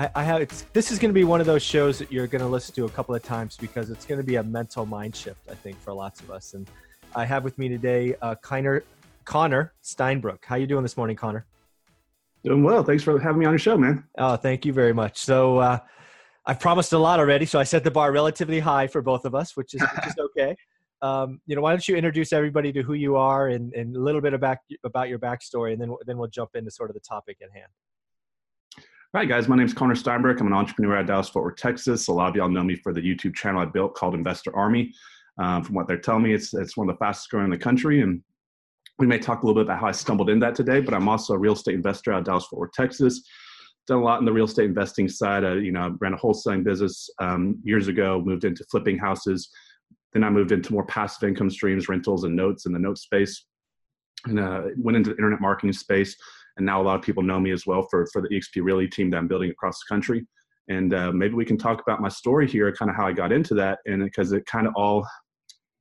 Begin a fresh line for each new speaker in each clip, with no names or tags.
I, I have it's, this is going to be one of those shows that you're going to listen to a couple of times because it's going to be a mental mind shift, I think, for lots of us. And I have with me today uh, Connor, Connor Steinbrecher. How you doing this morning, Connor?
Doing well. Thanks for having me on your show, man.
Oh, thank you very much. So uh, I've promised a lot already, so I set the bar relatively high for both of us, which is, which is okay um, you know, why don't you introduce everybody to who you are and, and a little bit about about your backstory, and then then we'll jump into sort of the topic at hand.
Right, guys. My name is Connor Steinbrecher. I'm an entrepreneur at Dallas Fort Worth, Texas. A lot of y'all know me for the YouTube channel I built called Investor Army. Um, from what they're telling me, it's it's one of the fastest growing in the country, and we may talk a little bit about how I stumbled in that today. But I'm also a real estate investor out of Dallas Fort Worth, Texas. Done a lot in the real estate investing side. I, you know, ran a wholesaling business um, years ago. Moved into flipping houses then I moved into more passive income streams, rentals and notes in the note space, and uh, went into the internet marketing space. And now a lot of people know me as well for for the EXP Realty team that I'm building across the country. And uh, maybe we can talk about my story here, kind of how I got into that, and because it kind of all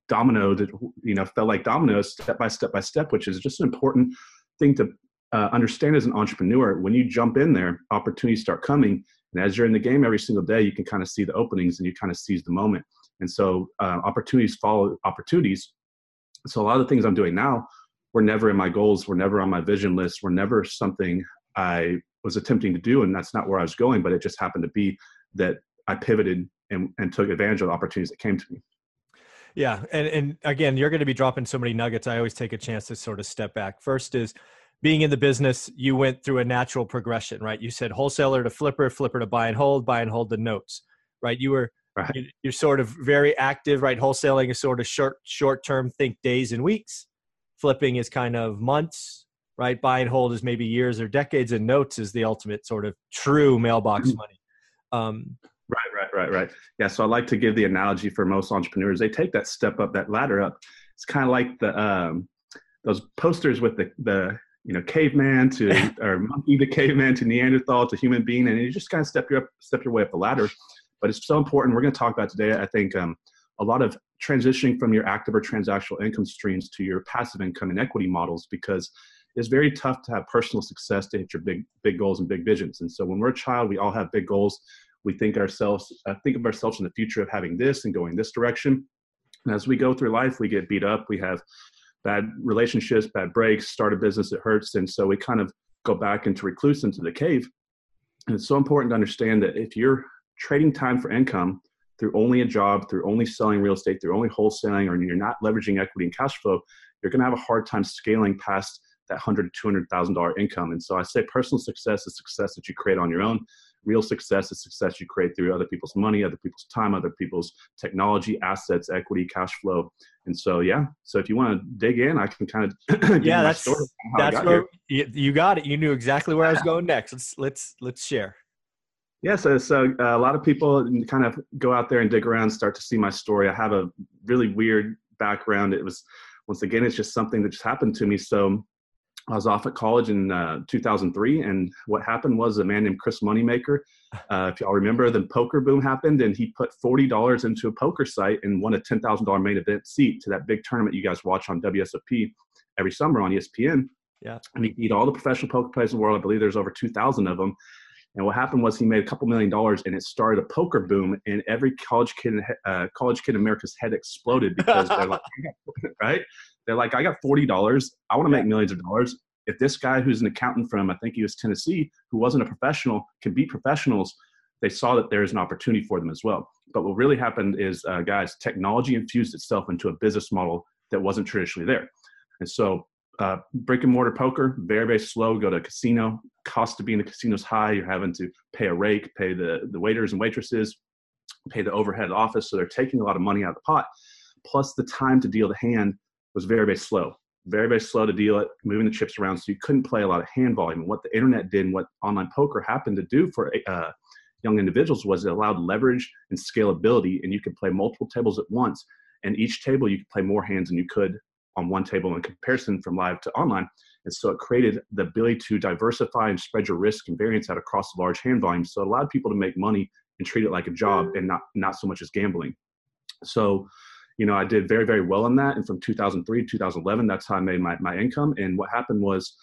dominoed, you know, felt like dominoes, step by step by step, which is just an important thing to uh, understand as an entrepreneur. When you jump in there, opportunities start coming, and as you're in the game every single day, you can kind of see the openings and you kind of seize the moment. And so uh, opportunities follow opportunities. So a lot of the things I'm doing now were never in my goals, were never on my vision list, were never something I was attempting to do, and that's not where I was going. But it just happened to be that I pivoted and, and took advantage of the opportunities that came to me.
Yeah, and and again, you're going to be dropping so many nuggets. I always take a chance to sort of step back. First is being in the business, you went through a natural progression, right? You said wholesaler to flipper, flipper to buy and hold, buy and hold the notes, right? You were Right. You're sort of very active, right? Wholesaling is sort of short, short term. Think days and weeks. Flipping is kind of months, right? Buy and hold is maybe years or decades, and notes is the ultimate sort of true mailbox mm-hmm. money. Um,
right, right, right, right. Yeah. So I like to give the analogy for most entrepreneurs. They take that step up, that ladder up. It's kind of like the um, those posters with the the you know caveman to or monkey to caveman to Neanderthal to human being, and you just kind of step your up, step your way up the ladder but it's so important. We're going to talk about today, I think, um, a lot of transitioning from your active or transactional income streams to your passive income and equity models because it's very tough to have personal success to hit your big big goals and big visions. And so when we're a child, we all have big goals. We think ourselves uh, think of ourselves in the future of having this and going this direction. And as we go through life, we get beat up. We have bad relationships, bad breaks, start a business that hurts, and so we kind of go back into recluse into the cave. And it's so important to understand that if you're trading time for income through only a job, through only selling real estate, through only wholesaling, or you're not leveraging equity and cash flow, you're going to have a hard time scaling past that hundred, two hundred thousand dollar income. And so I say personal success is success that you create on your own. Real success is success you create through other people's money, other people's time, other people's technology, assets, equity, cash flow. And so, yeah. So if you want to dig in, I can kind
of yeah, that's that's where you, you, got it. You knew exactly where I was going next. Let's let's let's share.
Yeah, so, so uh, a lot of people kind of go out there and dig around, start to see my story. I have a really weird background. It was, once again, it's just something that just happened to me. So I was off at college in uh, 2003, and what happened was a man named Chris Moneymaker. Uh, if y'all remember, the poker boom happened, and he put $40 into a poker site and won a $10,000 main event seat to that big tournament you guys watch on WSOP every summer on ESPN.
Yeah.
And he beat all the professional poker players in the world. I believe there's over 2,000 of them. And what happened was he made a couple million dollars, and it started a poker boom, and every college kid, uh, college kid in America's head exploded because they're like, right? They're like, I got forty dollars. I want to make millions of dollars. If this guy who's an accountant from, I think he was Tennessee, who wasn't a professional, can beat professionals, they saw that there's an opportunity for them as well. But what really happened is, uh, guys, technology infused itself into a business model that wasn't traditionally there. And so, uh, brick and mortar poker, very, very slow. Go to a casino, cost to be in the casino is high. You're having to pay a rake, pay the, the waiters and waitresses, pay the overhead office. So they're taking a lot of money out of the pot. Plus, the time to deal the hand was very, very slow very very slow to deal it moving the chips around so you couldn't play a lot of hand volume and what the internet did and what online poker happened to do for uh, young individuals was it allowed leverage and scalability and you could play multiple tables at once and each table you could play more hands than you could on one table in comparison from live to online and so it created the ability to diversify and spread your risk and variance out across large hand volumes so it allowed people to make money and treat it like a job mm. and not not so much as gambling so you know, I did very, very well on that. And from 2003 to 2011, that's how I made my, my income. And what happened was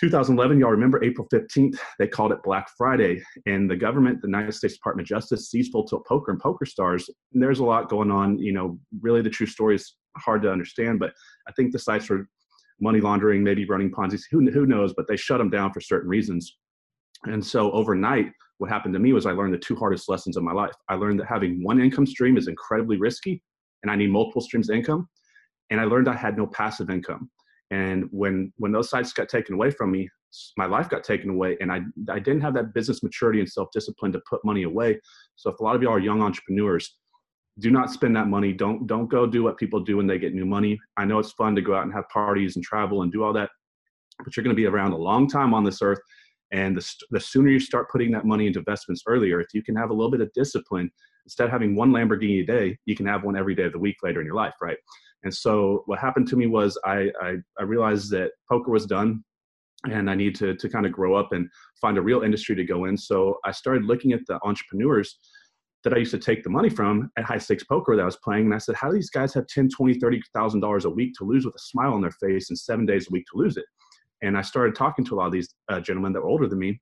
2011, y'all remember April 15th, they called it Black Friday. And the government, the United States Department of Justice, seized Full Tilt Poker and Poker Stars. And there's a lot going on. You know, really the true story is hard to understand, but I think the sites were money laundering, maybe running Ponzi's, who, who knows, but they shut them down for certain reasons. And so overnight, what happened to me was I learned the two hardest lessons of my life. I learned that having one income stream is incredibly risky and I need multiple streams of income. And I learned I had no passive income. And when when those sites got taken away from me, my life got taken away, and I I didn't have that business maturity and self discipline to put money away. So if a lot of y'all are young entrepreneurs, do not spend that money. Don't don't go do what people do when they get new money. I know it's fun to go out and have parties and travel and do all that, but you're going to be around a long time on this earth. And the, the sooner you start putting that money into investments earlier, if you can have a little bit of discipline instead of having one Lamborghini a day, you can have one every day of the week later in your life, right? And so what happened to me was I, I, I realized that poker was done and I need to, to kind of grow up and find a real industry to go in. So I started looking at the entrepreneurs that I used to take the money from at high stakes poker that I was playing. And I said, how do these guys have 10, 20, $30,000 a week to lose with a smile on their face and seven days a week to lose it? And I started talking to a lot of these uh, gentlemen that were older than me.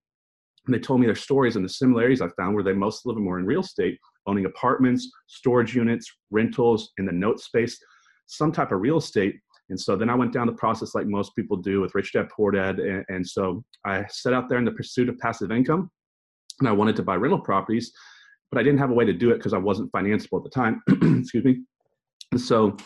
And they told me their stories and the similarities I found where they most of them were in real estate owning apartments, storage units, rentals in the note space, some type of real estate. And so then I went down the process like most people do with Rich Dad Poor Dad. And, and so I set out there in the pursuit of passive income and I wanted to buy rental properties, but I didn't have a way to do it because I wasn't financeable at the time. Excuse me. So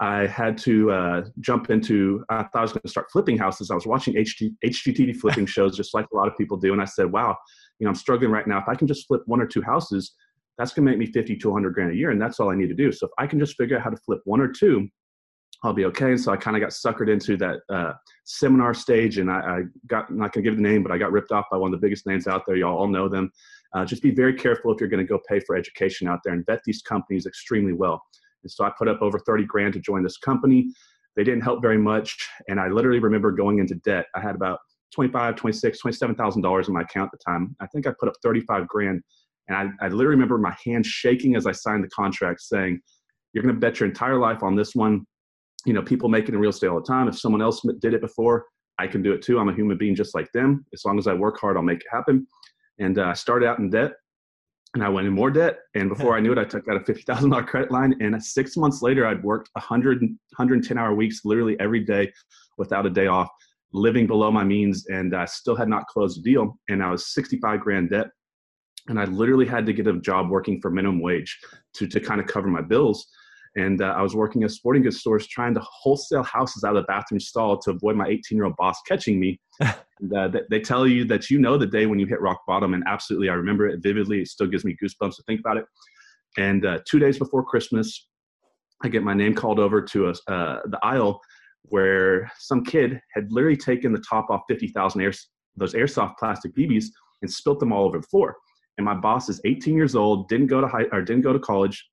I had to uh, jump into, I thought I was going to start flipping houses. I was watching HG, HGTV flipping shows just like a lot of people do. And I said, wow, you know, I'm struggling right now. If I can just flip one or two houses, that's going to make me 50 to 100 grand a year and that's all i need to do so if i can just figure out how to flip one or two i'll be okay. And so i kind of got suckered into that uh, seminar stage and I, I, got I'm not going to give the name but i got ripped off by one of the biggest names out there. Y'all all know them. Uh, just be very careful if you're going to go pay for education out there and vet these companies extremely well. And so i put up over 30 grand to join this company. They didn't help very much and i literally remember going into debt. I had about 25 26 27000 dollars in my account at the time. I think i put up 35 grand and I, I literally remember my hand shaking as I signed the contract saying, you're going to bet your entire life on this one. You know, people make it in real estate all the time. If someone else did it before, I can do it too. I'm a human being just like them. As long as I work hard, I'll make it happen. And uh, I started out in debt and I went in more debt. And before I knew it, I took out a $50,000 credit line. And six months later, I'd worked 100, 110 hour weeks literally every day without a day off, living below my means. And I still had not closed a deal. And I was 65 grand debt and I literally had to get a job working for minimum wage to to kind of cover my bills. And uh, I was working at sporting goods stores trying to wholesale houses out of the bathroom stall to avoid my 18 year old boss catching me. and, uh, they, they tell you that you know the day when you hit rock bottom, and absolutely, I remember it vividly. It still gives me goosebumps to think about it. And uh, two days before Christmas, I get my name called over to a, uh, the aisle where some kid had literally taken the top off 50,000 air, those airsoft plastic BBs and spilt them all over the floor and my boss is 18 years old, didn't go to high or didn't go to college,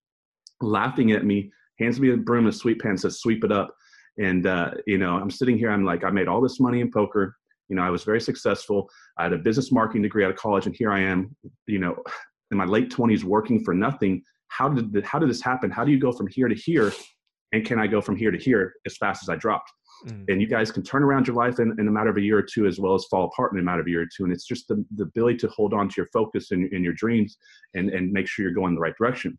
laughing at me, hands me a broom and sweep pen, says sweep it up. And uh, you know, I'm sitting here, I'm like, I made all this money in poker. You know, I was very successful. I had a business marketing degree out of college, and here I am, you know, in my late 20s working for nothing. How did how did this happen? How do you go from here to here? And can I go from here to here as fast as I dropped? Mm. And you guys can turn around your life in, in a matter of a year or two, as well as fall apart in a matter of a year or two. And it's just the, the ability to hold on to your focus and, and your dreams and, and make sure you're going the right direction.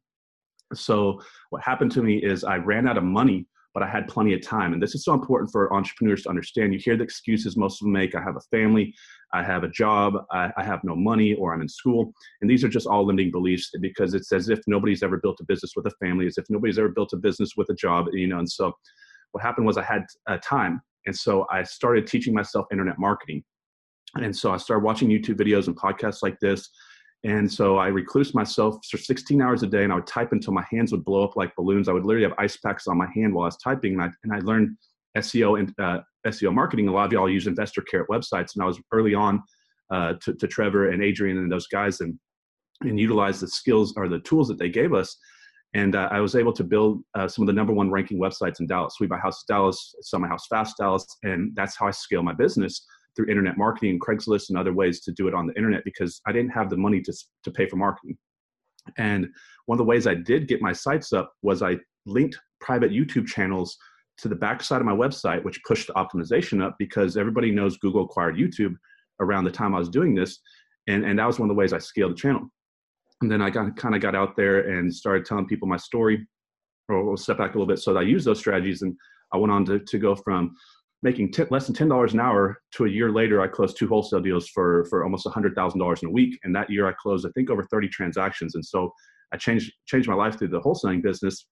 So, what happened to me is I ran out of money but I had plenty of time. And this is so important for entrepreneurs to understand. You hear the excuses most of them make. I have a family. I have a job, I, I, have no money, or I'm in school. And these are just all limiting beliefs because it's as if nobody's ever built a business with a family, as if nobody's ever built a business with a job, you know. And so what happened was I had uh, time. And so I started teaching myself internet marketing. And so I started watching YouTube videos and podcasts like this. And so I reclused myself for 16 hours a day and I would type until my hands would blow up like balloons. I would literally have ice packs on my hand while I was typing. And I, and I learned SEO and uh, SEO marketing. A lot of y'all use investor carrot websites. And I was early on uh, to, to Trevor and Adrian and those guys and, and utilize the skills or the tools that they gave us. And uh, I was able to build uh, some of the number one ranking websites in Dallas. Sweet My House Dallas, My House Fast Dallas. And that's how I scale my business through internet marketing, and Craigslist, and other ways to do it on the internet because I didn't have the money to, to pay for marketing. And one of the ways I did get my sites up was I linked private YouTube channels to the backside of my website, which pushed the optimization up because everybody knows Google acquired YouTube around the time I was doing this. And, and that was one of the ways I scaled the channel. And then I got, kind of got out there and started telling people my story. Or we'll step back a little bit. So I used those strategies and I went on to, to go from making t- less than ten dollars an hour to a year later, I closed two wholesale deals for for almost hundred thousand dollars in a week. And that year, I closed I think over thirty transactions. And so I changed changed my life through the wholesaling business.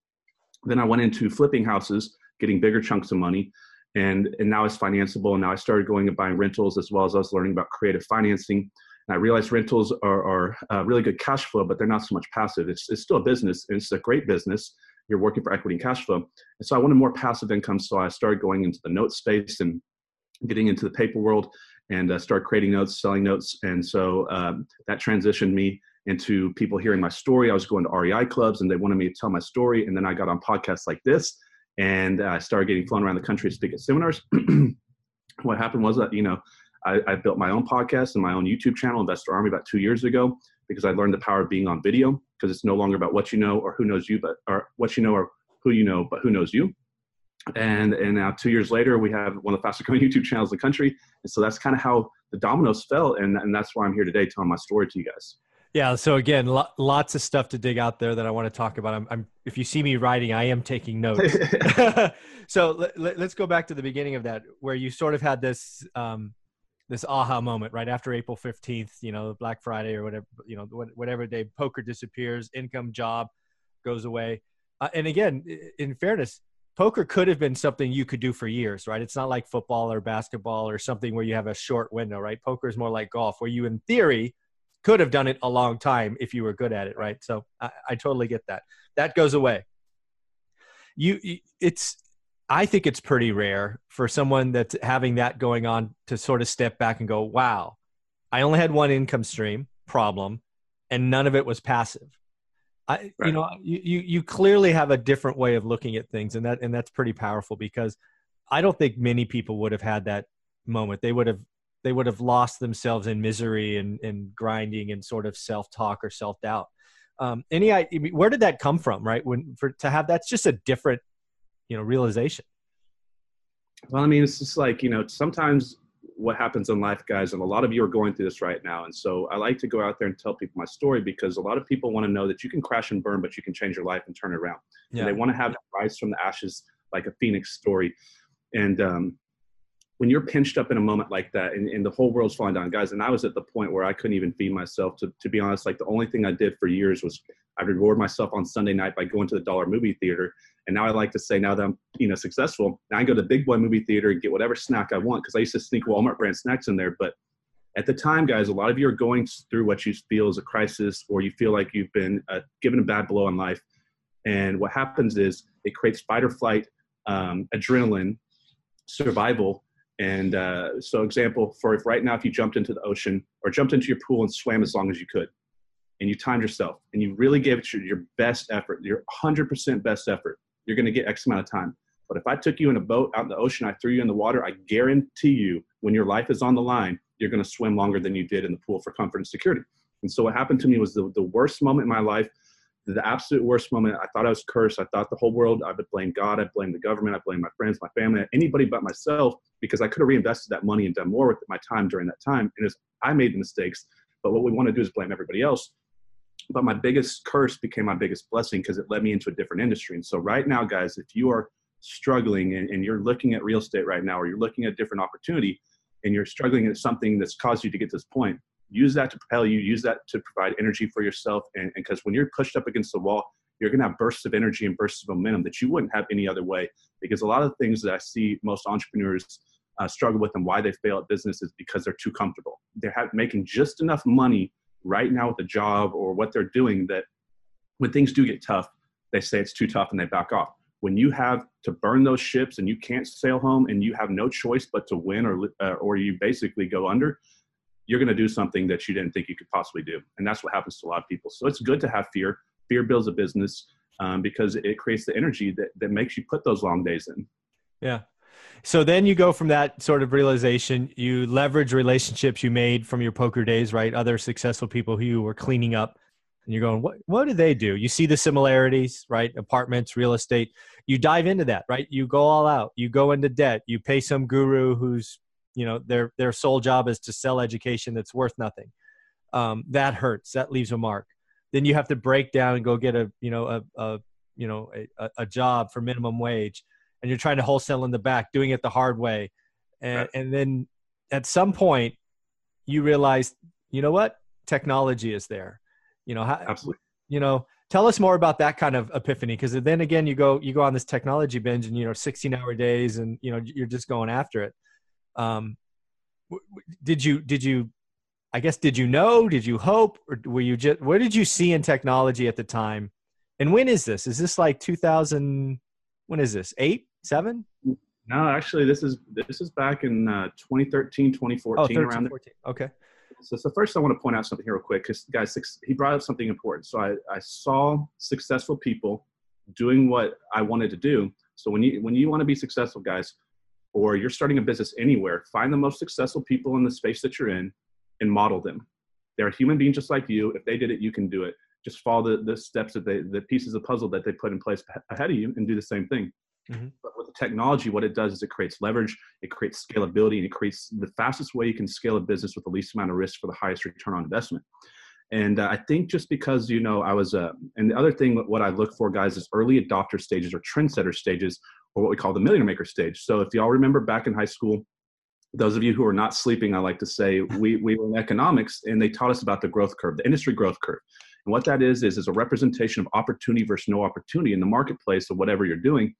Then I went into flipping houses, getting bigger chunks of money, and and now it's financeable. And now I started going and buying rentals as well as I was learning about creative financing. And I realized rentals are, are uh, really good cash flow, but they're not so much passive. It's, it's still a business. It's a great business you're working for equity and cash flow. And so I wanted more passive income. So I started going into the note space and getting into the paper world and uh, start creating notes, selling notes. And so um, that transitioned me into people hearing my story. I was going to REI clubs and they wanted me to tell my story. And then I got on podcasts like this and I started getting flown around the country to speak at seminars. what happened was that, you know, I, I, built my own podcast and my own YouTube channel, Investor Army, about two years ago because I learned the power of being on video because it's no longer about what you know or who knows you, but or what you know or who you know, but who knows you. And and now two years later, we have one of the fastest growing YouTube channels in the country. And so that's kind of how the dominoes fell, and and that's why I'm here today telling my story to you guys.
Yeah. So again, lo- lots of stuff to dig out there that I want to talk about. I'm, I'm if you see me writing, I am taking notes. so let, us let, go back to the beginning of that, where you sort of had this um, this aha moment right after April 15th, you know, Black Friday or whatever, you know, whatever day poker disappears, income job goes away. Uh, and again, in fairness, poker could have been something you could do for years, right? It's not like football or basketball or something where you have a short window, right? Poker is more like golf where you, in theory, could have done it a long time if you were good at it, right? So I, I totally get that. That goes away. You, it's I think it's pretty rare for someone that's having that going on to sort of step back and go, wow, I only had one income stream problem and none of it was passive. I, right. you know, you, you, clearly have a different way of looking at things and that, and that's pretty powerful because I don't think many people would have had that moment. They would have, they would have lost themselves in misery and, and grinding and sort of self-talk or self-doubt. Um, any, where did that come from? Right. When for, to have, that's just a different you know realization?
Well i mean it's just like you know sometimes what happens in life guys and a lot of you are going through this right now and so i like to go out there and tell people my story because a lot of people want to know that you can crash and burn but you can change your life and turn it around. Yeah. and they want to have rise from the ashes like a phoenix story. And um, when you're pinched up in a moment like that and, and, the whole world's falling down guys and i was at the point where i couldn't even feed myself to, to be honest like the only thing i did for years was i reward myself on sunday night by going to the dollar movie theater and now I like to say, now that I'm you know successful, now I go to the big boy movie theater and get whatever snack I want because I used to sneak Walmart brand snacks in there. But at the time, guys, a lot of you are going through what you feel is a crisis, or you feel like you've been uh, given a bad blow in life. And what happens is it creates fight or flight, um, adrenaline, survival. And uh, so, example for if right now, if you jumped into the ocean or jumped into your pool and swam as long as you could, and you timed yourself and you really gave it your, your best effort, your 100% best effort, you're going to get X amount of time. But if I took you in a boat out in the ocean, I threw you in the water, I guarantee you, when your life is on the line, you're going to swim longer than you did in the pool for comfort and security. And so what happened to me was the, the worst moment in my life, the absolute worst moment. I thought I was cursed. I thought the whole world, I would blame God, I blame the government, I blame my friends, my family, anybody but myself, because I could have reinvested that money and done more with my time during that time. And as I made the mistakes, but what we want to do is blame everybody else but my biggest curse became my biggest blessing because it led me into a different industry. And so right now, guys, if you are struggling and, and, you're looking at real estate right now, or you're looking at a different opportunity, and you're struggling at something that's caused you to get to this point, use that to propel you, use that to provide energy for yourself. And because when you're pushed up against the wall, you're going to have bursts of energy and bursts of momentum that you wouldn't have any other way. Because a lot of things that I see most entrepreneurs uh, struggle with and why they fail at business is because they're too comfortable. They're have, making just enough money right now with the job or what they're doing that when things do get tough, they say it's too tough and they back off. When you have to burn those ships and you can't sail home and you have no choice but to win or uh, or you basically go under, you're going to do something that you didn't think you could possibly do, and that's what happens to a lot of people. So it's good to have fear. Fear builds a business um, because it creates the energy that that makes you put those long days in.
Yeah. So then you go from that sort of realization, you leverage relationships you made from your poker days, right? Other successful people who you were cleaning up and you're going, what, what do they do? You see the similarities, right? Apartments, real estate. You dive into that, right? You go all out. You go into debt. You pay some guru who's, you know, their their sole job is to sell education that's worth nothing. Um, that hurts. That leaves a mark. Then you have to break down and go get a, you know, a, a you know, a, a job for minimum wage, and you're trying to wholesale in the back, doing it the hard way, and right. and then at some point, you realize, you know what? Technology is there you know, how,
absolutely.
You know, tell us more about that kind of epiphany because then again, you go you go on this technology binge and you know, 16 hour days and you know you're just going after it. Um, did you did you I guess did you know? Did you hope, or were you just? What did you see in technology at the time? And when is this? Is this like 2000? When is this? Eight, seven?
No, actually, this is this is back in uh, 2013, 2014, oh, 13, around 14.
there. Okay.
So, so first I want to point out something here real quick because guys, he brought up something important. So I, I saw successful people doing what I wanted to do. So when you when you want to be successful, guys, or you're starting a business anywhere, find the most successful people in the space that you're in and model them. They're a human being just like you. If they did it, you can do it. Just follow the, the steps that they, the pieces of puzzle that they put in place ahead of you and do the same thing. Mm-hmm. But with the technology, what it does is it creates leverage, it creates scalability, and it creates the fastest way you can scale a business with the least amount of risk for the highest return on investment. And uh, I think just because, you know, I was, uh, and the other thing, what I look for, guys, is early adopter stages or trendsetter stages, or what we call the millionaire maker stage. So if y'all remember back in high school, those of you who are not sleeping, I like to say, we, we were in economics and they taught us about the growth curve, the industry growth curve. And what that is, is, is a representation of opportunity versus no opportunity in the marketplace of whatever you're doing.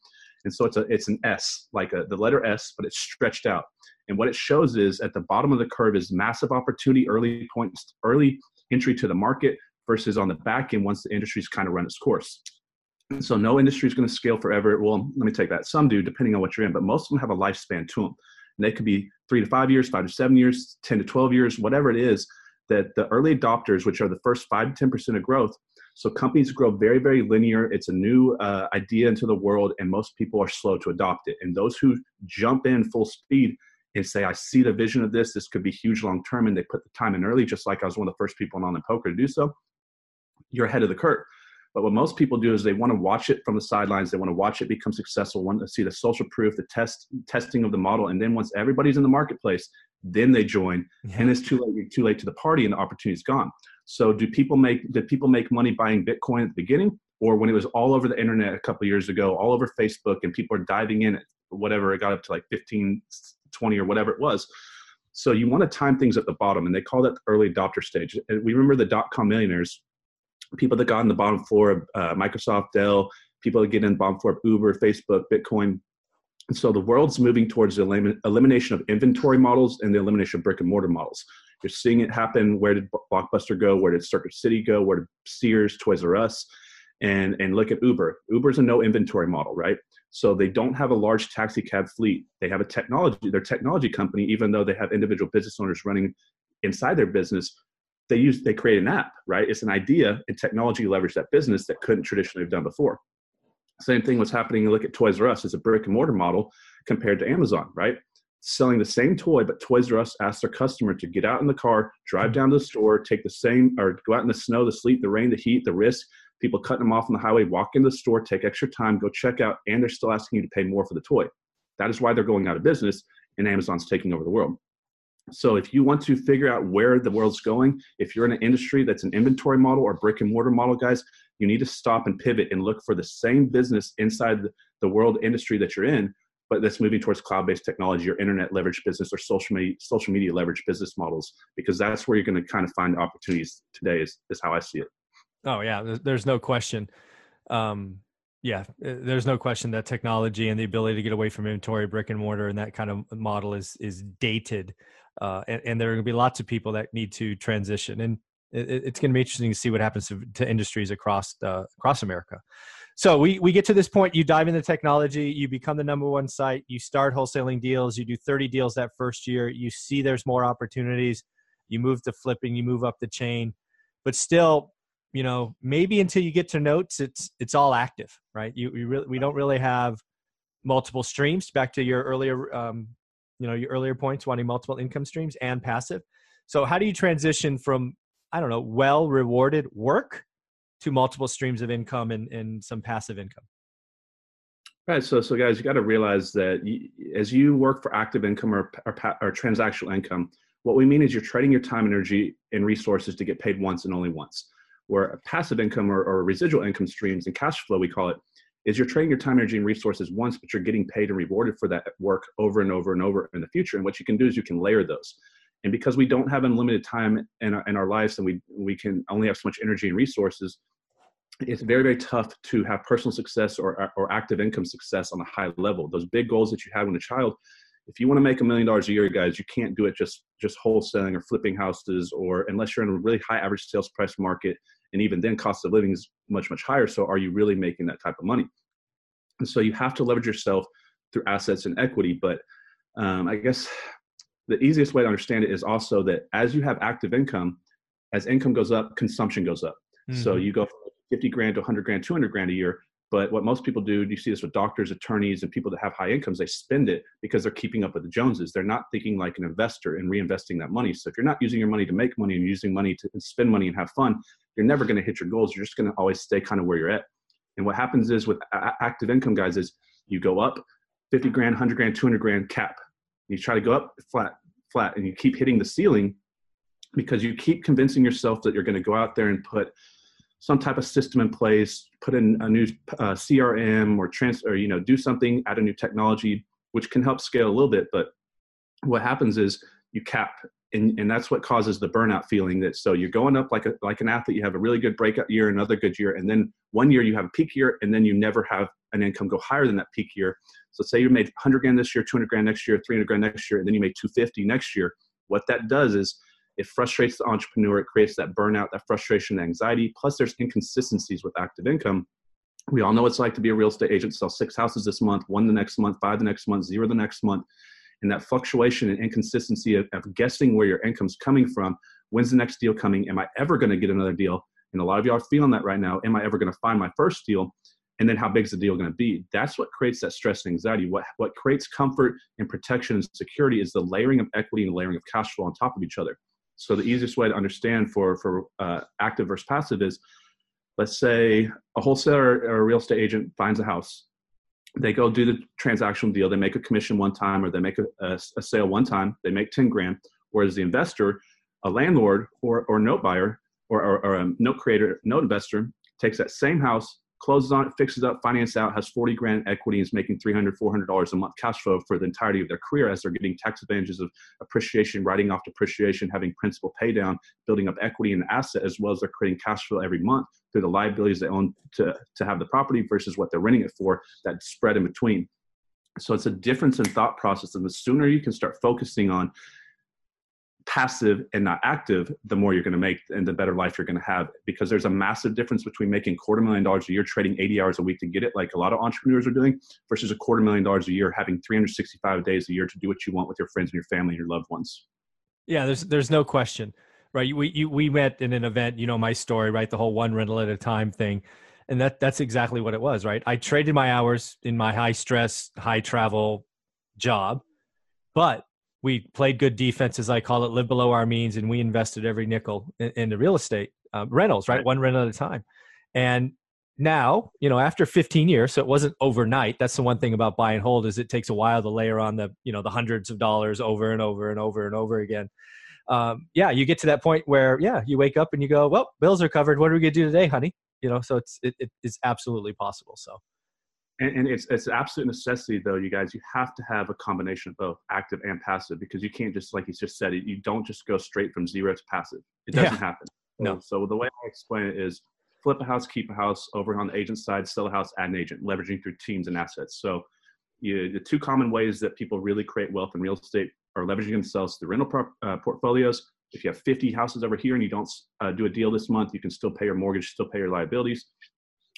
And so it's a it's an S, like a, the letter S, but it's stretched out. And what it shows is at the bottom of the curve is massive opportunity, early points, early entry to the market versus on the back end once the industry's kind of run its course. And so no industry is going to scale forever. Well, let me take that. Some do, depending on what you're in, but most of them have a lifespan to them. And they could be three to five years, five to seven years, 10 to 12 years, whatever it is, that the early adopters, which are the first five to 10% of growth, so companies grow very, very linear. It's a new uh, idea into the world, and most people are slow to adopt it. And those who jump in full speed and say, I see the vision of this, this could be huge long term, and they put the time in early, just like I was one of the first people on the poker to do so, you're ahead of the curve. But what most people do is they want to watch it from the sidelines. They want to watch it become successful, want to see the social proof, the test testing of the model, and then once everybody's in the marketplace, then they join, yeah. and it's too late. Too late to the party, and the opportunity's gone. So do people make did people make money buying Bitcoin at the beginning, or when it was all over the internet a couple years ago, all over Facebook, and people are diving in at whatever it got up to like 15, 20 or whatever it was. So you want to time things at the bottom, and they call that the early adopter stage. And we remember the dot com millionaires, people that got on the bottom floor of uh, Microsoft, Dell, people that get in the bottom floor of Uber, Facebook, Bitcoin. And so the world's moving towards the elim- elimination of inventory models and the elimination of brick and mortar models. You're seeing it happen. Where did Blockbuster go? Where did Circuit City go? Where did Sears, Toys R Us? And, and look at Uber. Uber's a no inventory model, right? So they don't have a large taxi cab fleet. They have a technology, their technology company, even though they have individual business owners running inside their business, they use they create an app, right? It's an idea and technology leverage that business that couldn't traditionally have done before. Same thing was happening. You look at Toys R Us as a brick and mortar model compared to Amazon, right? selling the same toy, but Toys R Us asked their customer to get out in the car, drive mm-hmm. down to the store, take the same, or go out in the snow, the sleet, the rain, the heat, the risk. People cutting them off on the highway, walk into the store, take extra time, go check out, and they're still asking you to pay more for the toy. That is why they're going out of business, and Amazon's taking over the world. So if you want to figure out where the world's going, if you're in an industry that's an inventory model or brick and mortar model, guys, you need to stop and pivot and look for the same business inside the world industry that you're in but that's moving towards cloud-based technology or internet leverage business or social media social media leverage business models because that's where you're going to kind of find opportunities today is, is how i see it
oh yeah there's no question. Um, yeah uh, there's no question that technology and the ability to get away from inventory brick and mortar and that kind of model is is dated uh, and, and, there are going to be lots of people that need to transition and it, it's going to be interesting to see what happens to, to industries across uh, across america. So we, we get to this point you dive into technology you become the number one site you start wholesaling deals you do 30 deals that first year you see there's more opportunities you move to flipping you move up the chain but still you know maybe until you get to notes it's it's all active right? You we really we don't really have multiple streams back to your earlier um, you know your earlier points wanting multiple income streams and passive. So how do you transition from i don't know well rewarded work to multiple streams of income and, and some passive income?
Right so so guys you got to realize that you, as you work for active income or, or, or transactional income what we mean is you're trading your time energy and resources to get paid once and only once where passive income or, or residual income streams and cash flow, we call it, is you're trading your time, energy, and resources once, but you're getting paid and rewarded for that work over and over and over in the future. And what you can do is you can layer those. And because we don't have unlimited time in our, in our lives and we, we can only have so much energy and resources, it's very, very tough to have personal success or, or active income success on a high level. Those big goals that you had when a child, if you want to make a million dollars a year, guys, you can't do it just just wholesaling or flipping houses, or unless you're in a really high average sales price market, and even then, cost of living is much much higher. So, are you really making that type of money? And so, you have to leverage yourself through assets and equity. But um, I guess the easiest way to understand it is also that as you have active income, as income goes up, consumption goes up. Mm-hmm. So you go from 50 grand to 100 grand, 200 grand a year. But what most people do, you see this with doctors, attorneys, and people that have high incomes, they spend it because they're keeping up with the Joneses. They're not thinking like an investor and reinvesting that money. So if you're not using your money to make money and using money to spend money and have fun, you're never going to hit your goals. You're just going to always stay kind of where you're at. And what happens is with active income guys is you go up 50 grand, 100 grand, 200 grand cap. You try to go up flat, flat, and you keep hitting the ceiling because you keep convincing yourself that you're going to go out there and put some type of system in place, put in a new uh, CRM or trans or you know do something, add a new technology, which can help scale a little bit. But what happens is you cap, and, and that's what causes the burnout feeling. That so you're going up like a like an athlete, you have a really good breakout year, another good year, and then one year you have a peak year, and then you never have an income go higher than that peak year. So say you made 100 grand this year, 200 grand next year, 300 grand next year, and then you made 250 next year. What that does is it frustrates the entrepreneur. It creates that burnout, that frustration, anxiety. Plus, there's inconsistencies with active income. We all know what it's like to be a real estate agent, sell six houses this month, one the next month, five the next month, zero the next month. And that fluctuation and inconsistency of, of guessing where your income's coming from. When's the next deal coming? Am I ever going to get another deal? And a lot of y'all are feeling that right now. Am I ever going to find my first deal? and then how big is the deal going to be that's what creates that stress and anxiety what what creates comfort and protection and security is the layering of equity and layering of cash flow on top of each other so the easiest way to understand for for uh, active versus passive is, let's say a wholesaler or a real estate agent finds a house, they go do the transactional deal, they make a commission one time, or they make a, a, a sale one time, they make ten grand. Whereas the investor, a landlord or or note buyer or, or, or a note creator, note investor takes that same house, closes on it, fixes up, finance out, has 40 grand equity, and is making 300, 400 dollars a month cash flow for the entirety of their career as they're getting tax advantages of appreciation, writing off depreciation, having principal pay down, building up equity in the asset, as well as they're creating cash flow every month through the liabilities they own to, to have the property versus what they're renting it for, that spread in between. So it's a difference in thought process. And the sooner you can start focusing on passive and not active, the more you're going to make and the better life you're going to have. Because there's a massive difference between making quarter million dollars a year, trading 80 hours a week to get it, like a lot of entrepreneurs are doing, versus a quarter million dollars a year, having 365 days a year to do what you want with your friends and your family and your loved ones.
Yeah, there's there's no question, right? We you, we met in an event, you know my story, right? The whole one rental at a time thing, and that that's exactly what it was, right? I traded my hours in my high stress, high travel job, but we played good defense, as I call it, live below our means, and we invested every nickel in, the real estate uh, rentals, right? right? One rental at a time. And now, you know, after 15 years, so it wasn't overnight. That's the one thing about buy and hold is it takes a while to layer on the, you know, the hundreds of dollars over and over and over and over again. Um, yeah, you get to that point where, yeah, you wake up and you go, well, bills are covered. What are we gonna do today, honey? You know, so it's it, it, it's absolutely possible. So
And, and it's it's absolute necessity though, you guys. You have to have a combination of both active and passive because you can't just like he's just said. You don't just go straight from zero to passive. It doesn't
Yeah.
happen.
No.
So the way I explain it is flip a house, keep a house. Over on the agent side, sell a house, add an agent, leveraging through teams and assets. So you, the two common ways that people really create wealth in real estate are leveraging themselves through rental pro- uh, portfolios. If you have 50 houses over here and you don't uh, do a deal this month, you can still pay your mortgage, still pay your liabilities.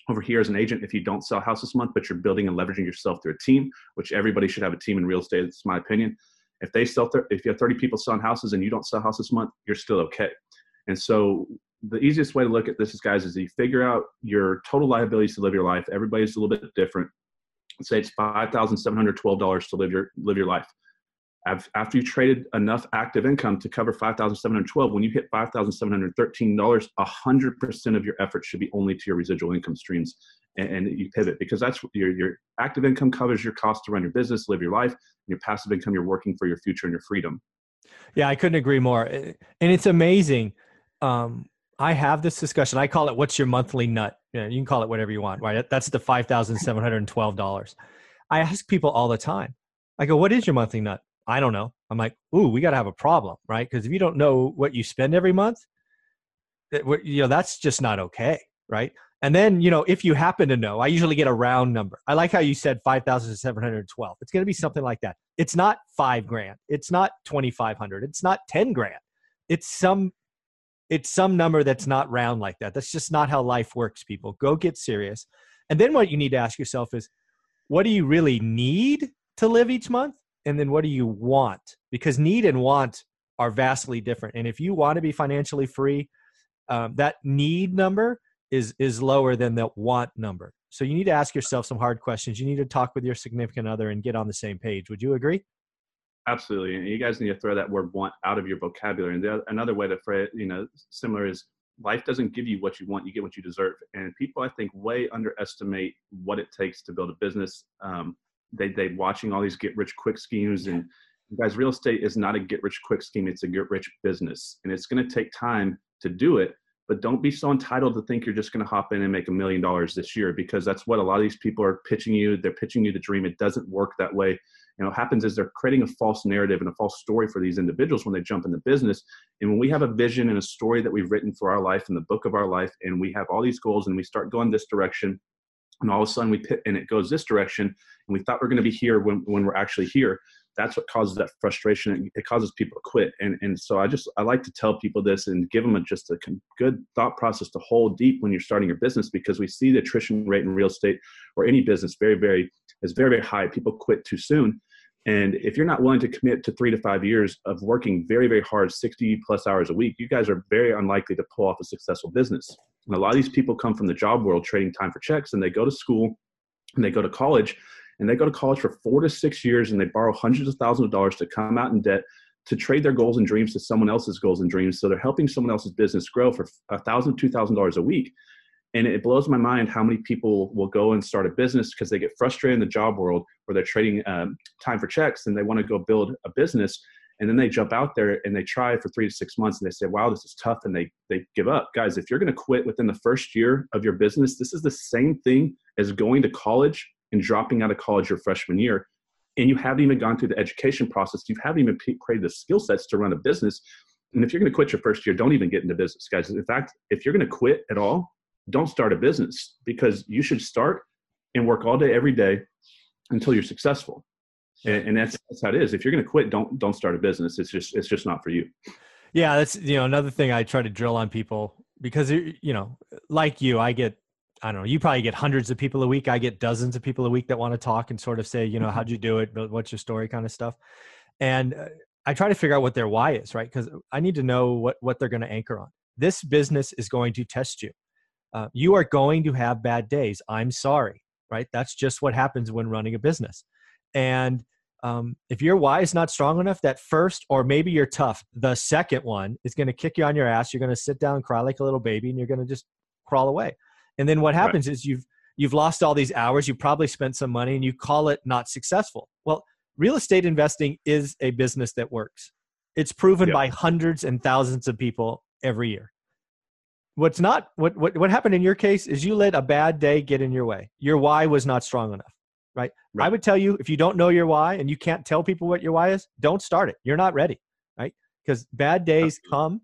Over here as an agent, if you don't sell house this month, but you're building and leveraging yourself through a team, which everybody should have a team in real estate. It's my opinion. If they sell, thir- if you have 30 people selling houses and you don't sell house this month, you're still okay. And so the easiest way to look at this is, guys, is you figure out your total liabilities to live your life. Everybody's a little bit different. Say it's five thousand seven hundred twelve dollars to live your live your life. Af- After you traded enough active income to cover five thousand seven hundred twelve, when you hit five thousand seven hundred thirteen dollars, hundred percent of your effort should be only to your residual income streams, and, and you pivot because that's your your active income covers your cost to run your business, live your life. And your passive income, you're working for your future and your freedom.
Yeah, I couldn't agree more. Eh, And it's amazing. Um, I have this discussion. I call it "What's your monthly nut?" You, know, you can call it whatever you want, right? That's the five thousand seven hundred and twelve dollars. I ask people all the time. I go, "What is your monthly nut?" I don't know. I'm like, "Ooh, we got to have a problem, right?" Because if you don't know what you spend every month, that you know that's just not okay, right? And then you know if you happen to know, I usually get a round number. I like how you said five thousand seven hundred twelve. It's going to be something like that. It's not five grand. It's not twenty five hundred. It's not ten grand. It's some it's some number that's not round like that. That's just not how life works, people. Go get serious. And then what you need to ask yourself is what do you really need to live each month? And then what do you want? Because need and want are vastly different. And if you want to be financially free, um, that need number is is lower than the want number. So you need to ask yourself some hard questions. You need to talk with your significant other and get on the same page. Would you agree?
Absolutely, and you guys need to throw that word "want" out of your vocabulary. And the, another way to phrase, you know, similar is life doesn't give you what you want; you get what you deserve. And people, I think, way underestimate what it takes to build a business. Um, they they watching all these get rich quick schemes, and guys, real estate is not a get rich quick scheme; it's a get rich business, and it's going to take time to do it. But don't be so entitled to think you're just going to hop in and make a million dollars this year, because that's what a lot of these people are pitching you. They're pitching you the dream. It doesn't work that way you know what happens is they're creating a false narrative and a false story for these individuals when they jump into business and when we have a vision and a story that we've written for our life and the book of our life and we have all these goals and we start going this direction and all of a sudden we pit and it goes this direction and we thought we are going to be here when, when we're actually here. That's what causes that frustration. It causes people to quit. And and so i just i like to tell people this and give them a, just a good thought process to hold deep when you're starting your business because we see the attrition rate in real estate or any business very very is very very high. People quit too soon. And if you're not willing to commit to three to five years of working very very hard 60 plus hours a week you guys are very unlikely to pull off a successful business and a lot of these people come from the job world trading time for checks and they go to school and they go to college and they go to college for four to six years and they borrow hundreds of thousands of dollars to come out in debt to trade their goals and dreams to someone else's goals and dreams. So they're helping someone else's business grow for a thousand two thousand dollars a week. And it blows my mind how many people will go and start a business because they get frustrated in the job world where they're trading um, time for checks and they want to go build a business and then they jump out there and they try for three to six months and they say wow this is tough and they they give up. Guys if you're going to quit within the first year of your business this is the same thing as going to college and dropping out of college your freshman year. And you haven't even gone through the education process. You haven't even created the skill sets to run a business. And if you're going to quit your first year don't even get into business guys. In fact if you're going to quit at all don't start a business because you should start and work all day every day until you're successful and, and that's, that's how it is if you're going to quit don't don't start a business it's just it's just not for you
Yeah, that's you know another thing I try to drill on people because you know, like you, I get I don't know, you probably get hundreds of people a week. I get dozens of people a week that want to talk and sort of say, you know, how'd you do it? What's your story, kind of stuff. And uh, I try to figure out what their why is, right? Because I need to know what what they're going to anchor on. This business is going to test you. Uh, you are going to have bad days. I'm sorry, right? That's just what happens when running a business. And um, if your why is not strong enough, that first, or maybe you're tough, the second one is going to kick you on your ass. You're going to sit down, and cry like a little baby, and you're going to just crawl away. And then what happens right. is you've you've lost all these hours. You probably spent some money, and you call it not successful. Well, real estate investing is a business that works. It's proven yep. by hundreds and thousands of people every year. What's not what, what what happened in your case is you let a bad day get in your way. Your why was not strong enough. Right? right? I would tell you if you don't know your why and you can't tell people what your why is, don't start it. You're not ready, right? Because bad days come,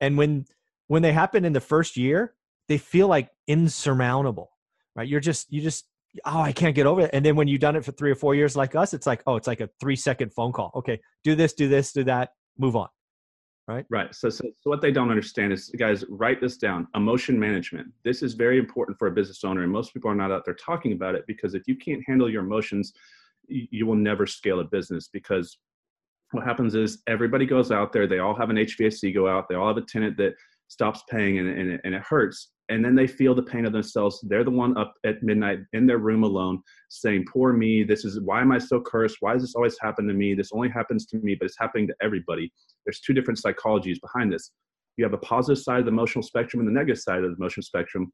and when when they happen in the first year, they feel like insurmountable, right? You're just you just oh I can't get over it, and then when you've done it for three or four years like us, it's like oh it's like a three second phone call. Okay, do this, do this, do that, move on right?
Right so, so, so what they don't understand is guys write this down emotion management. This is very important for a business owner and most people are not out there talking about it because if you can't handle your emotions you, you will never scale a business because what happens is everybody goes out there they all have an hvac go out they all have a tenant that stops paying and, and, and it hurts. And then they feel the pain of themselves. They're the one up at midnight in their room alone saying poor me. This is why am i so cursed? Why does this always happen to me? This only happens to me but it's happening to everybody. There's two different psychologies behind this. You have a positive side of the emotional spectrum and the negative side of the emotional spectrum.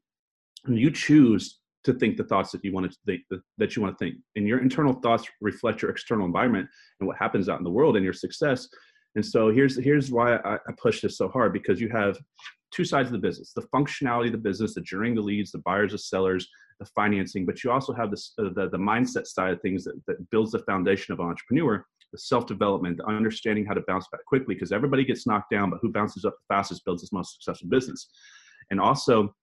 And you choose to think the thoughts that you want to think that you want to think. And your internal thoughts reflect your external environment and what happens out in the world and your success and so here's here's why I, I push this so hard because you have two sides of the business: the functionality of the business, the generating the leads, the buyers, the sellers, the financing. But you also have this uh, the the mindset side of things that, that builds the foundation of an entrepreneur. The self development, the understanding how to bounce back quickly, because everybody gets knocked down, but who bounces up the fastest builds his most successful business. And also,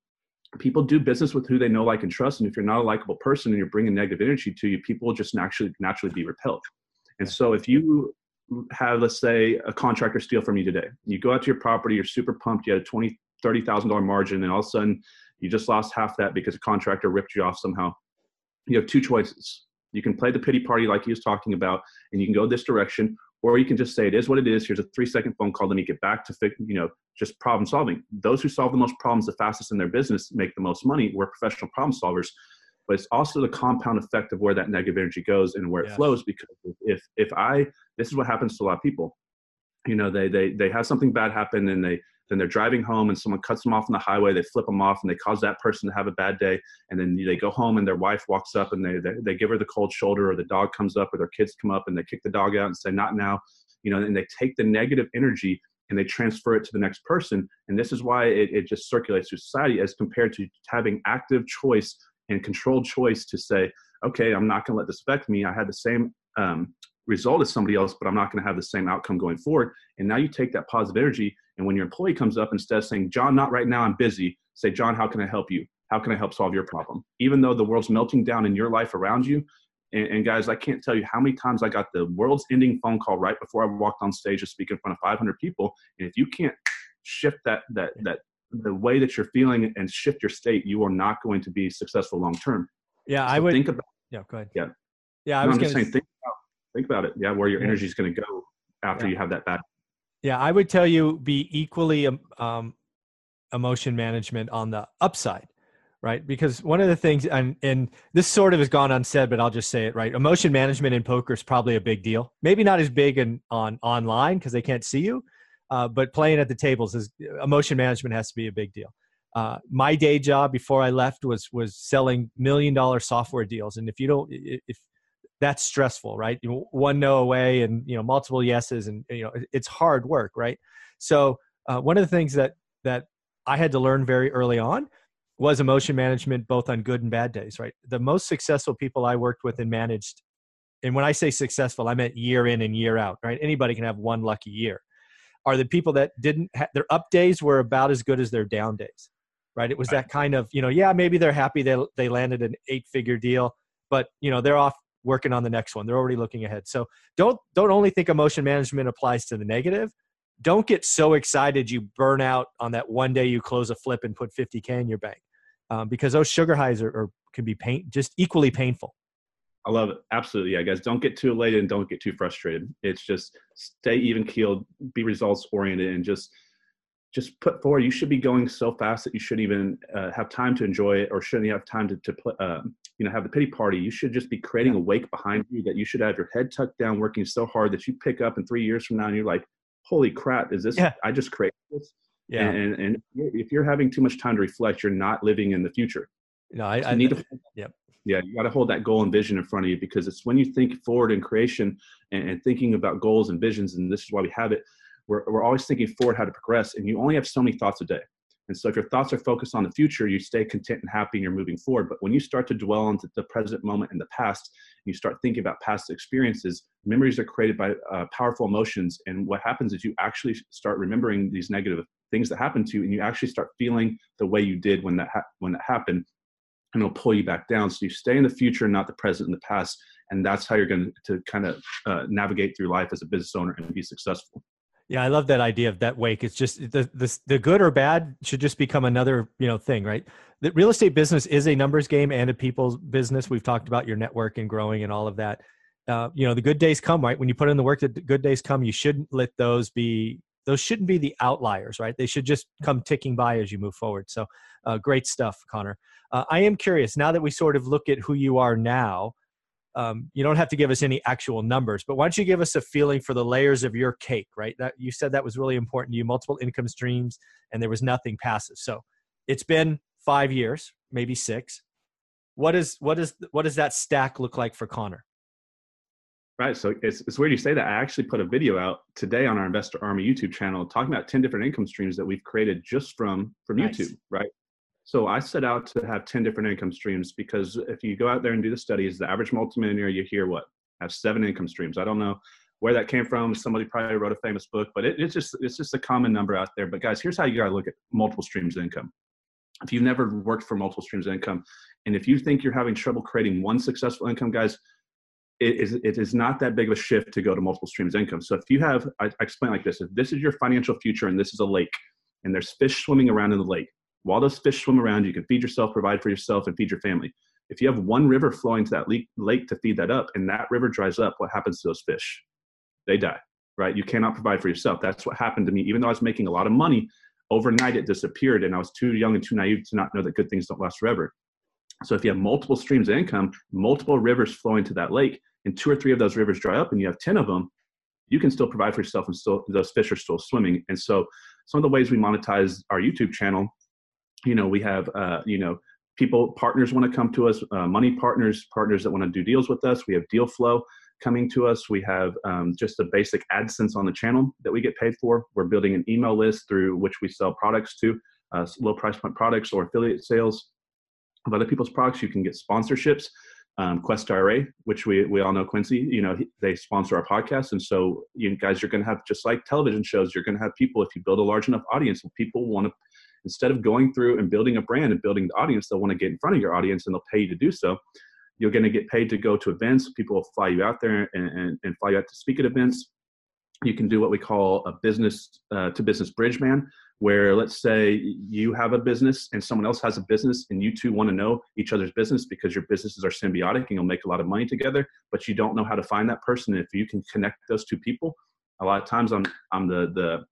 people do business with who they know, like, and trust. And if you're not a likable person and you're bringing negative energy to you, people will just naturally naturally be repelled. And so, if you have let's say a contractor steal from you today. You go out to your property you're super pumped you had a 20 30 thousand dollar margin and all of a sudden you just lost half that because a contractor ripped you off somehow. You have two choices. You can play the pity party like he was talking about and you can go this direction or you can just say it is what it is. Here's a three second phone call. Let me get back to you know just problem solving. Those who solve the most problems the fastest in their business make the most money. We're professional problem solvers but it's also the compound effect of where that negative energy goes and where it flows because if if i this is what happens to a lot of people. You know they they they have something bad happen and they then they're driving home and someone cuts them off on the highway they flip them off and they cause that person to have a bad day and then they go home and their wife walks up and they they, they give her the cold shoulder or the dog comes up or their kids come up and they kick the dog out and say not now. You know and they take the negative energy and they transfer it to the next person and this is why it, it just circulates through society as compared to having active choice and controlled choice to say, okay, I'm not going to let this affect me. I had the same um, result as somebody else, but I'm not going to have the same outcome going forward. And now you take that positive energy, and when your employee comes up, instead of saying, John, not right now, I'm busy, say, John, how can I help you? How can I help solve your problem? Even though the world's melting down in your life around you, and, and, guys, I can't tell you how many times I got the world's ending phone call right before I walked on stage to speak in front of 500 people. And if you can't shift that that that the way that you're feeling and shift your state, you are not going to be successful long term.
Yeah, so I would
think about.
Yeah, go ahead.
Yeah,
yeah.
I no, was just saying, think about, think about it. Yeah, where your
yeah.
energy is going to go after
yeah.
you have that bad.
Yeah, I would tell you be equally um, um, emotion management on the upside, right? Because one of the things, and and this sort of has gone unsaid, but I'll just say it right. Emotion management in poker is probably a big deal. Maybe not as big in on online because they can't see you, uh, but playing at the tables is emotion management has to be a big deal. Uh, my day job before I left was was selling million dollar software deals, and if you don't, if that's stressful, right? You one no away, and you know multiple yeses, and you know it's hard work, right? So uh, one of the things that that I had to learn very early on was emotion management, both on good and bad days, right? The most successful people I worked with and managed, and when I say successful, I meant year in and year out, right? Anybody can have one lucky year are the people that didn't ha- their up days were about as good as their down days right? It was right. that kind of you know yeah maybe they're happy they they landed an eight figure deal but you know they're off working on the next one. They're already looking ahead. So don't don't only think emotion management applies to the negative. Don't get so excited you burn out on that one day you close a flip and put 50k in your bank um, because those sugar highs are, are can be pain just equally painful
I love it. Absolutely. Yeah, guys, don't get too elated and don't get too frustrated. It's just stay even keeled, be results oriented, and just just put forward. You should be going so fast that you shouldn't even uh, have time to enjoy it, or shouldn't have time to to uh, you know have the pity party. You should just be creating a wake behind you that you should have your head tucked down, working so hard that you pick up in three years from now and you're like, "Holy crap! Is this? Yeah. I just created this." Yeah. And, and if you're having too much time to reflect, you're not living in the future.
No, I,
so
I
need to.
Yep
yeah you got to hold that goal and vision in front of you because it's when you think forward in creation and, and, thinking about goals and visions and this is why we have it we're, we're always thinking forward how to progress and you only have so many thoughts a day And so if your thoughts are focused on the future, you stay content and happy and you're moving forward. But when you start to dwell on the present moment and the past, you start thinking about past experiences, memories are created by uh, powerful emotions. And what happens is you actually start remembering these negative things that happened to you and you actually start feeling the way you did when that, ha- when that happened and it'll pull you back down. So you stay in the future, and not the present and the past. And that's how you're going to kind of uh, navigate through life as a business owner and be successful.
Yeah, I love that idea of that wake. It's just the, the the good or bad should just become another you know thing, right? The real estate business is a numbers game and a people's business. We've talked about your network and growing and all of that. Uh, you know, the good days come, right? When you put in the work, the good days come. You shouldn't let those be. Those shouldn't be the outliers, right? They should just come ticking by as you move forward. So, uh, great stuff, Connor. Uh, I am curious now that we sort of look at who you are now um, you don't have to give us any actual numbers, but why don't you give us a feeling for the layers of your cake, right? That you said that was really important to you, multiple income streams, and there was nothing passive. So it's been five years, maybe six. What is what is what does that stack look like for Connor?
Right. So it's, it's weird you say that. I actually put a video out today on our Investor Army YouTube channel talking about 10 different income streams that we've created just from from nice. YouTube, right? So I set out to have 10 different income streams because if you go out there and do the studies, the average multimillionaire you hear what? Have seven income streams. I don't know where that came from. Somebody probably wrote a famous book, but it, it's just it's just a common number out there. But guys, here's how you gotta look at multiple streams of income. If you've never worked for multiple streams of income, and if you think you're having trouble creating one successful income, guys, it is it is not that big of a shift to go to multiple streams of income. So if you have, I, I explain like this: if this is your financial future and this is a lake, and there's fish swimming around in the lake, while those fish swim around, you can feed yourself, provide for yourself, and feed your family. If you have one river flowing to that lake to feed that up, and that river dries up, what happens to those fish? They die, right? You cannot provide for yourself. That's what happened to me. Even though I was making a lot of money, overnight it disappeared, and I was too young and too naive to not know that good things don't last forever. So if you have multiple streams of income, multiple rivers flowing to that lake, and two or three of those rivers dry up, and you have 10 of them, you can still provide for yourself and still those fish are still swimming. And so some of the ways we monetize our YouTube channel you know we have uh, you know people partners want to come to us uh, money partners partners that want to do deals with us. We have deal flow coming to us. We have um, just a basic adsense on the channel that we get paid for. We're building an email list through which we sell products to uh, low price point products or affiliate sales of other people's products you can get sponsorships um, Quest IRA, which we, we all know Quincy, you know, they sponsor our podcast. And so you guys you're going to have, just like television shows, you're going to have people, if you build a large enough audience, people want to instead of going through and building a brand and building the audience, they'll want to get in front of your audience and they'll pay you to do so. You're going to get paid to go to events. People will fly you out there and, and, and fly you out to speak at events. You can do what we call a business uh, to business bridge man, where let's say you have a business and someone else has a business and you two want to know each other's business because your businesses are symbiotic and you'll make a lot of money together, but you don't know how to find that person. If you can connect those two people, a lot of times I'm I'm the the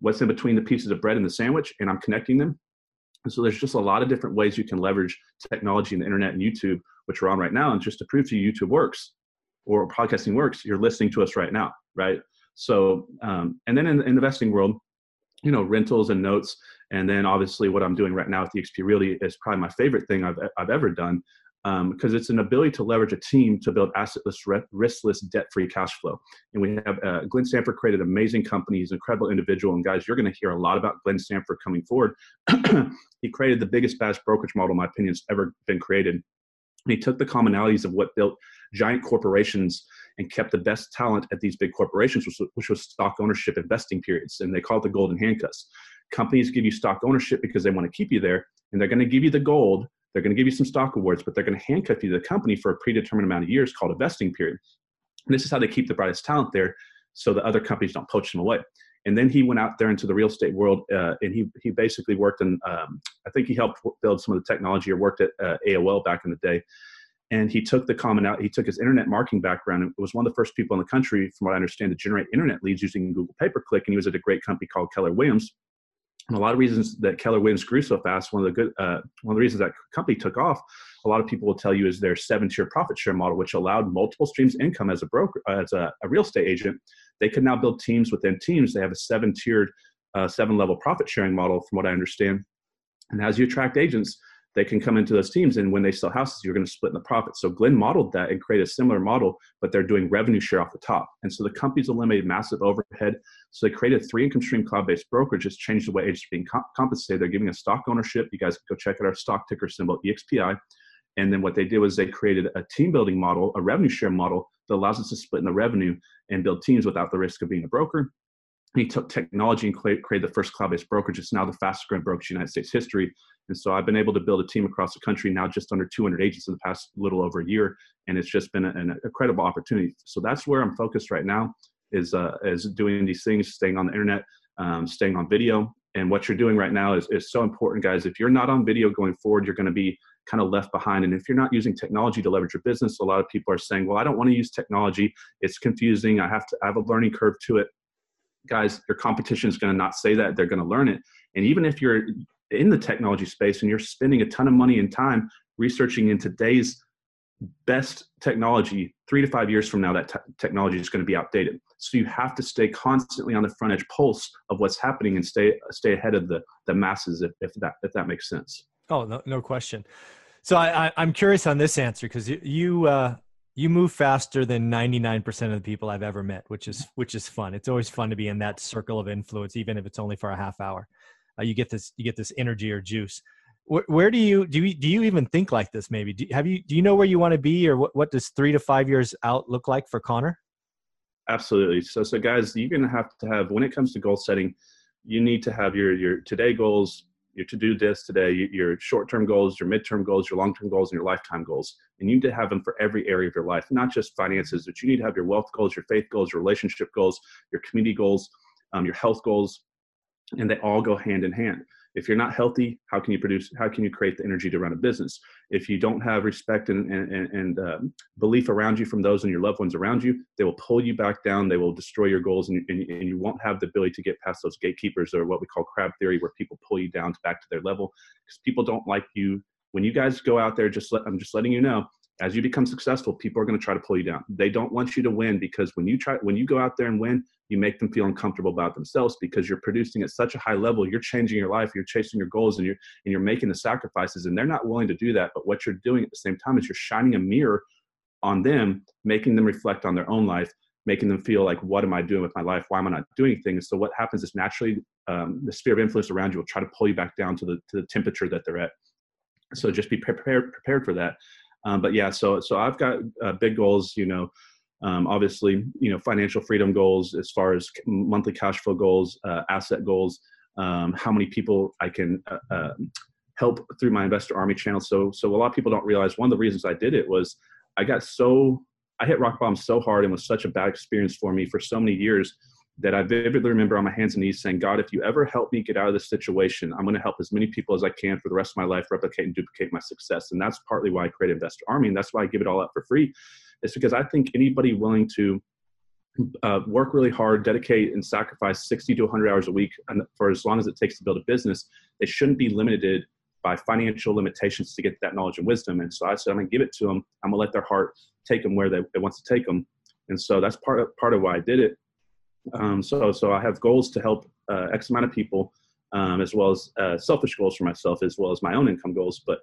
what's in between the pieces of bread and the sandwich, and I'm connecting them. And so there's just a lot of different ways you can leverage technology and the internet and YouTube, which we're on right now. And just to prove to you YouTube works or podcasting works, you're listening to us right now, right? So, um, and then in, the investing world, you know, rentals and notes, and then obviously what I'm doing right now with the EXP Realty is probably my favorite thing I've I've ever done because um, it's an ability to leverage a team to build assetless, riskless, debt-free cash flow. And we have uh, Glenn Sanford created an amazing company. He's an incredible individual. And guys, you're going to hear a lot about Glenn Sanford coming forward. he created the biggest batch brokerage model, in my opinion, has ever been created. And he took the commonalities of what built giant corporations and kept the best talent at these big corporations, which was, which was stock ownership investing periods. And they call it the golden handcuffs. Companies give you stock ownership because they want to keep you there, and they're going to give you the gold they're going to give you some stock awards, but they're going to handcuff you to the company for a predetermined amount of years called a vesting period. And this is how they keep the brightest talent there so that other companies don't poach them away. And then he went out there into the real estate world uh, and he, he basically worked in, um, I think he helped build some of the technology or worked at uh, AOL back in the day. And he took the common out, he took his internet marketing background and was one of the first people in the country, from what I understand, to generate internet leads using Google pay per click. And he was at a great company called Keller Williams and a lot of reasons that Keller Williams grew so fast, one of the good, uh, one of the reasons that company took off, a lot of people will tell you is their seven-tier profit share model, which allowed multiple streams of income as a broker, as a, a, real estate agent. They could now build teams within teams. They have a seven-tiered, uh, seven-level profit sharing model, from what I understand. And as you attract agents, they can come into those teams and when they sell houses you're going to split in the profit so glenn modeled that and created a similar model but they're doing revenue share off the top. And so the companies eliminated massive overhead. So they created three income stream cloud-based brokerage just changed the way agents are being comp- compensated. They're giving a stock ownership. You guys can go check out our stock ticker symbol expi and then what they did was they created a team building model a revenue share model that allows us to split in the revenue and build teams without the risk of being a broker he took technology and created the first cloud-based brokerage. It's now the fastest growing brokerage in the United States history. And so I've been able to build a team across the country now just under 200 agents in the past little over a year. And it's just been an incredible opportunity. So that's where I'm focused right now is, uh, is doing these things, staying on the internet, um, staying on video. And what you're doing right now is, is so important, guys. If you're not on video going forward, you're going to be kind of left behind. And if you're not using technology to leverage your business, a lot of people are saying, well, I don't want to use technology. It's confusing. I have to I have a learning curve to it guys, your competition is going to not say that. They're going to learn it. And even if you're in the technology space and you're spending a ton of money and time researching in today's best technology, three to five years from now, that technology is going to be outdated. So you have to stay constantly on the front edge pulse of what's happening and stay stay ahead of the the masses, if, if that if that makes sense.
Oh, no, no question. So I, I am curious on this answer because you, you uh, you move faster than 99% of the people I've ever met, which is which is fun. It's always fun to be in that circle of influence, even if it's only for a half hour. Uh, you get this you get this energy or juice. Where, where do you do you do you even think like this? Maybe do, have you do you know where you want to be, or what what does three to five years out look like for Connor?
Absolutely. So so guys, you're gonna have to have when it comes to goal setting, you need to have your your today goals, your to-do list today, your short-term goals, your midterm goals, your long-term goals, and your lifetime goals. And you need to have them for every area of your life, not just finances, but you need to have your wealth goals, your faith goals, your relationship goals, your community goals, um, your health goals, and they all go hand in hand if you're not healthy how can you produce how can you create the energy to run a business? If you don't have respect and, and, and uh, belief around you from those and your loved ones around you they will pull you back down they will destroy your goals and, and, and you won't have the ability to get past those gatekeepers or what we call crab theory where people pull you down to back to their level. Because people don't like you. When you guys go out there just let, i'm just letting you know as you become successful people are going to try to pull you down. They don't want you to win because when you try when you go out there and win you make them feel uncomfortable about themselves because you're producing at such a high level. You're changing your life you're chasing your goals and you're and you're making the sacrifices and they're not willing to do that but what you're doing at the same time is you're shining a mirror on them making them reflect on their own life making them feel like what am i doing with my life? Why am i not doing things so what happens is naturally um, the sphere of influence around you will try to pull you back down to the to the temperature that they're at. So just be prepared prepared for that um, but yeah so so i've got uh, big goals you know um, obviously, you know, financial freedom goals as far as monthly cash flow goals, uh, asset goals, um, how many people I can uh, uh, help through my investor army channel. So, so a lot of people don't realize one of the reasons I did it was I got so I hit rock bottom so hard and was such a bad experience for me for so many years that I vividly remember on my hands and knees saying, God, if you ever help me get out of this situation, I'm going to help as many people as I can for the rest of my life replicate and duplicate my success. And that's partly why I created Investor Army. And that's why I give it all up for free It's because I think anybody willing to uh, work really hard, dedicate and sacrifice 60 to 100 hours a week and for as long as it takes to build a business, they shouldn't be limited by financial limitations to get that knowledge and wisdom. And so I said, I'm going to give it to them. I'm going to let their heart take them where they, it wants to take them. And so that's part of, part of why I did it. Um, so, so I have goals to help uh, X amount of people, um, as well as uh, selfish goals for myself, as well as my own income goals. But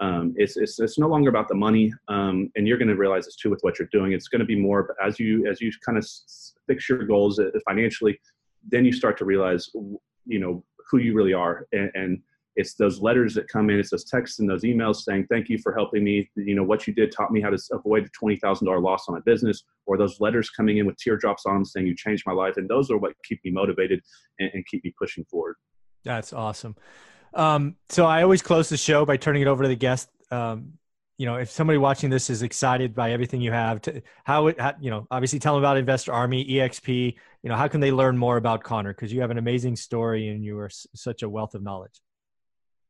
um, it's, it's, it's no longer about the money um, and you're going to realize this too with what you're doing it's going to be more but as you as you kind of fix your goals uh, financially then you start to realize you know who you really are and, and, it's those letters that come in it's those texts and those emails saying thank you for helping me you know what you did taught me how to avoid a $20000 loss on my business or those letters coming in with teardrops on them saying you changed my life and those are what keep me motivated and, and keep me pushing forward
that's awesome um, so I always close the show by turning it over to the guest. Um, you know, if somebody watching this is excited by everything you have, to, how, it, how, you know, obviously tell them about Investor Army, EXP. You know, how can they learn more about Connor? Because you have an amazing story and you are s- such a wealth of knowledge.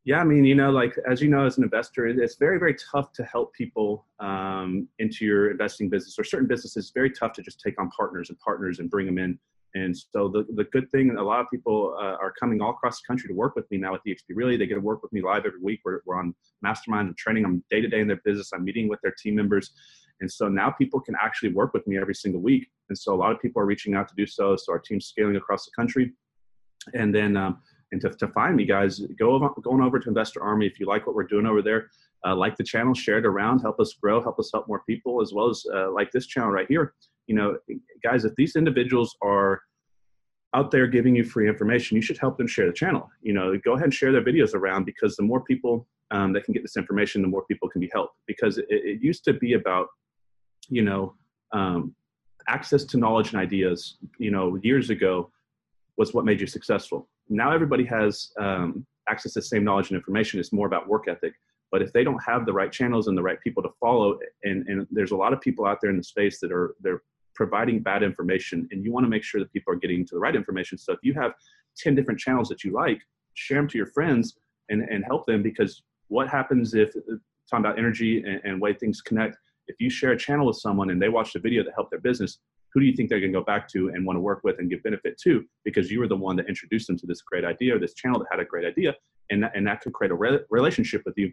Yeah, I mean, you know, like as you know, as an investor, it's very, very tough to help people um, into your investing business or certain businesses. It's very tough to just take on partners and partners and bring them in and so the, the good thing, a lot of people uh, are coming all across the country to work with me now at the EXP Realty. They get to work with me live every week. We're, we're on mastermind and training. I'm day to day in their business. I'm meeting with their team members. And so now people can actually work with me every single week. And so a lot of people are reaching out to do so. So our team's scaling across the country. And then, um, and to, to find me, guys, go going over to Investor Army. If you like what we're doing over there, uh, like the channel, share it around, help us grow, help us help more people, as well as uh, like this channel right here. You know, guys, if these individuals are out there giving you free information, you should help them share the channel. You know, go ahead and share their videos around because the more people um, that can get this information, the more people can be helped. Because it, it used to be about, you know, um, access to knowledge and ideas. You know, years ago was what made you successful. Now everybody has um, access to the same knowledge and information. It's more about work ethic. But if they don't have the right channels and the right people to follow, and, and there's a lot of people out there in the space that are they're providing bad information and you want to make sure that people are getting to the right information so if you have 10 different channels that you like share them to your friends and, and help them because what happens if talking about energy and, and way things connect if you share a channel with someone and they watch a video that helped their business who do you think they're going to go back to and want to work with and give benefit to because you were the one that introduced them to this great idea or this channel that had a great idea and that, and that could create a re- relationship with you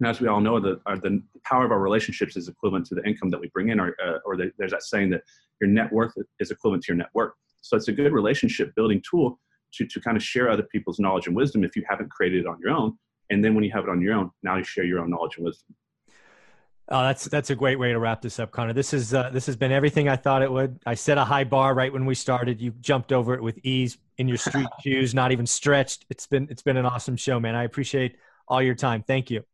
and as we all know, the, uh, the power of our relationships is equivalent to the income that we bring in, or, uh, or the, there's that saying that your net worth is equivalent to your net worth. So it's a good relationship building tool to, to kind of share other people's knowledge and wisdom if you haven't created it on your own. And then when you have it on your own, now you share your own knowledge and wisdom.
Oh, that's that's a great way to wrap this up, Connor. This is uh, this has been everything I thought it would. I set a high bar right when we started. You jumped over it with ease in your street shoes, not even stretched. It's been it's been an awesome show, man. I appreciate all your time. Thank you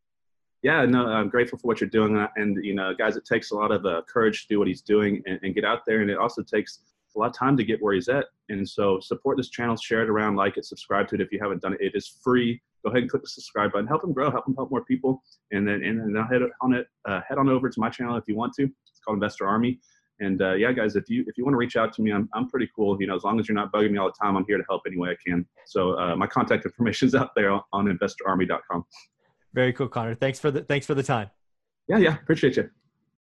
yeah, no, I'm grateful for what you're doing. Uh, and, you know, guys, it takes a lot of uh, courage to do what he's doing and, and, get out there. And it also takes a lot of time to get where he's at. And so support this channel, share it around, like it, subscribe to it if you haven't done it. It is free. Go ahead and click the subscribe button. Help him grow, help him help more people. And then, and then head on it, uh, head on over to my channel if you want to. It's called Investor Army. And uh, yeah, guys, if you if you want to reach out to me, I'm I'm pretty cool. You know, as long as you're not bugging me all the time, I'm here to help any way I can. So uh, my contact information is out there on investorarmy.com.
Very cool, Connor. Thanks for the thanks for the time.
Yeah, yeah. Appreciate you.